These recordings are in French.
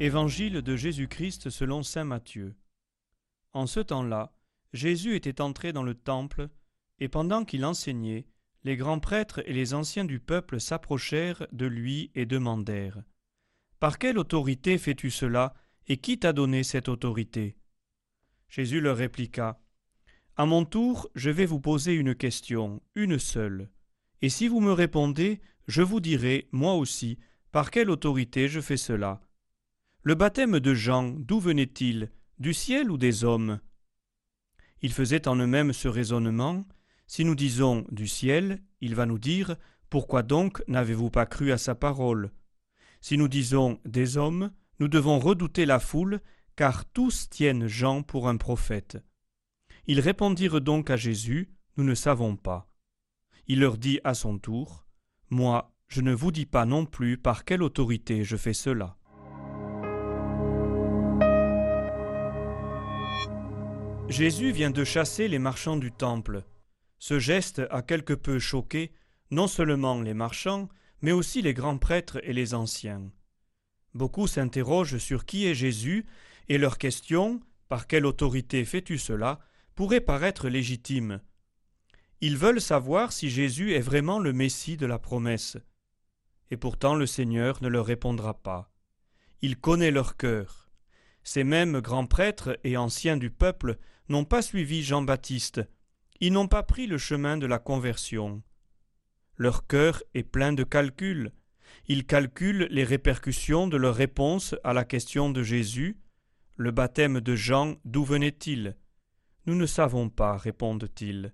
Évangile de Jésus-Christ selon Saint Matthieu. En ce temps-là, Jésus était entré dans le temple, et pendant qu'il enseignait, les grands prêtres et les anciens du peuple s'approchèrent de lui et demandèrent Par quelle autorité fais-tu cela, et qui t'a donné cette autorité? Jésus leur répliqua À mon tour, je vais vous poser une question, une seule. Et si vous me répondez, je vous dirai, moi aussi, par quelle autorité je fais cela. Le baptême de Jean, d'où venait-il? Du ciel ou des hommes? Ils faisaient en eux-mêmes ce raisonnement. Si nous disons du ciel, il va nous dire Pourquoi donc n'avez-vous pas cru à sa parole? Si nous disons des hommes, nous devons redouter la foule, car tous tiennent Jean pour un prophète. Ils répondirent donc à Jésus Nous ne savons pas. Il leur dit à son tour Moi, je ne vous dis pas non plus par quelle autorité je fais cela. Jésus vient de chasser les marchands du temple. Ce geste a quelque peu choqué non seulement les marchands, mais aussi les grands prêtres et les anciens. Beaucoup s'interrogent sur qui est Jésus, et leur question Par quelle autorité fais-tu cela? pourrait paraître légitime. Ils veulent savoir si Jésus est vraiment le Messie de la promesse. Et pourtant le Seigneur ne leur répondra pas. Il connaît leur cœur. Ces mêmes grands prêtres et anciens du peuple n'ont pas suivi Jean-Baptiste. Ils n'ont pas pris le chemin de la conversion. Leur cœur est plein de calculs. Ils calculent les répercussions de leur réponse à la question de Jésus. Le baptême de Jean, d'où venait-il? Nous ne savons pas, répondent-ils.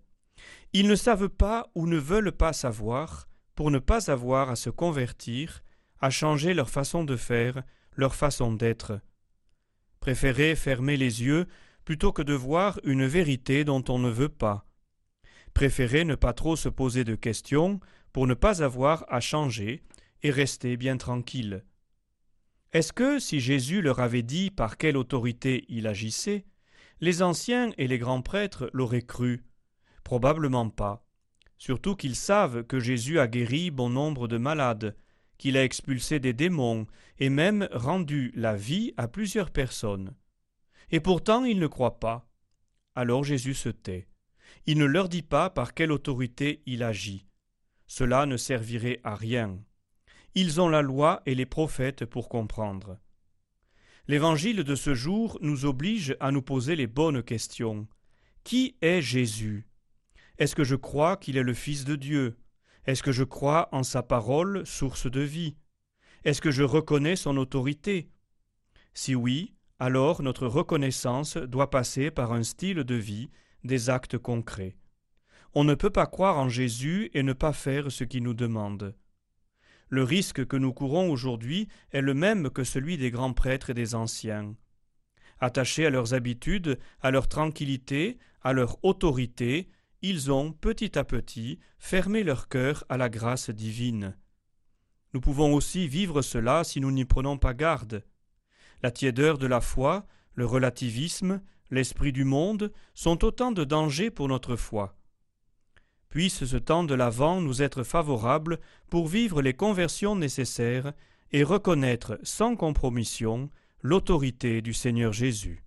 Ils ne savent pas ou ne veulent pas savoir, pour ne pas avoir à se convertir, à changer leur façon de faire, leur façon d'être. Préférez fermer les yeux plutôt que de voir une vérité dont on ne veut pas. Préférez ne pas trop se poser de questions pour ne pas avoir à changer et rester bien tranquille. Est-ce que, si Jésus leur avait dit par quelle autorité il agissait, les anciens et les grands prêtres l'auraient cru? Probablement pas surtout qu'ils savent que Jésus a guéri bon nombre de malades, qu'il a expulsé des démons, et même rendu la vie à plusieurs personnes. Et pourtant ils ne croient pas. Alors Jésus se tait. Il ne leur dit pas par quelle autorité il agit. Cela ne servirait à rien. Ils ont la loi et les prophètes pour comprendre. L'évangile de ce jour nous oblige à nous poser les bonnes questions. Qui est Jésus? Est-ce que je crois qu'il est le Fils de Dieu? Est-ce que je crois en sa parole, source de vie? Est-ce que je reconnais son autorité? Si oui, alors notre reconnaissance doit passer par un style de vie, des actes concrets. On ne peut pas croire en Jésus et ne pas faire ce qu'il nous demande. Le risque que nous courons aujourd'hui est le même que celui des grands prêtres et des anciens. Attachés à leurs habitudes, à leur tranquillité, à leur autorité, ils ont petit à petit fermé leur cœur à la grâce divine. Nous pouvons aussi vivre cela si nous n'y prenons pas garde. La tiédeur de la foi, le relativisme, l'esprit du monde sont autant de dangers pour notre foi. Puisse ce temps de l'Avent nous être favorable pour vivre les conversions nécessaires et reconnaître sans compromission l'autorité du Seigneur Jésus.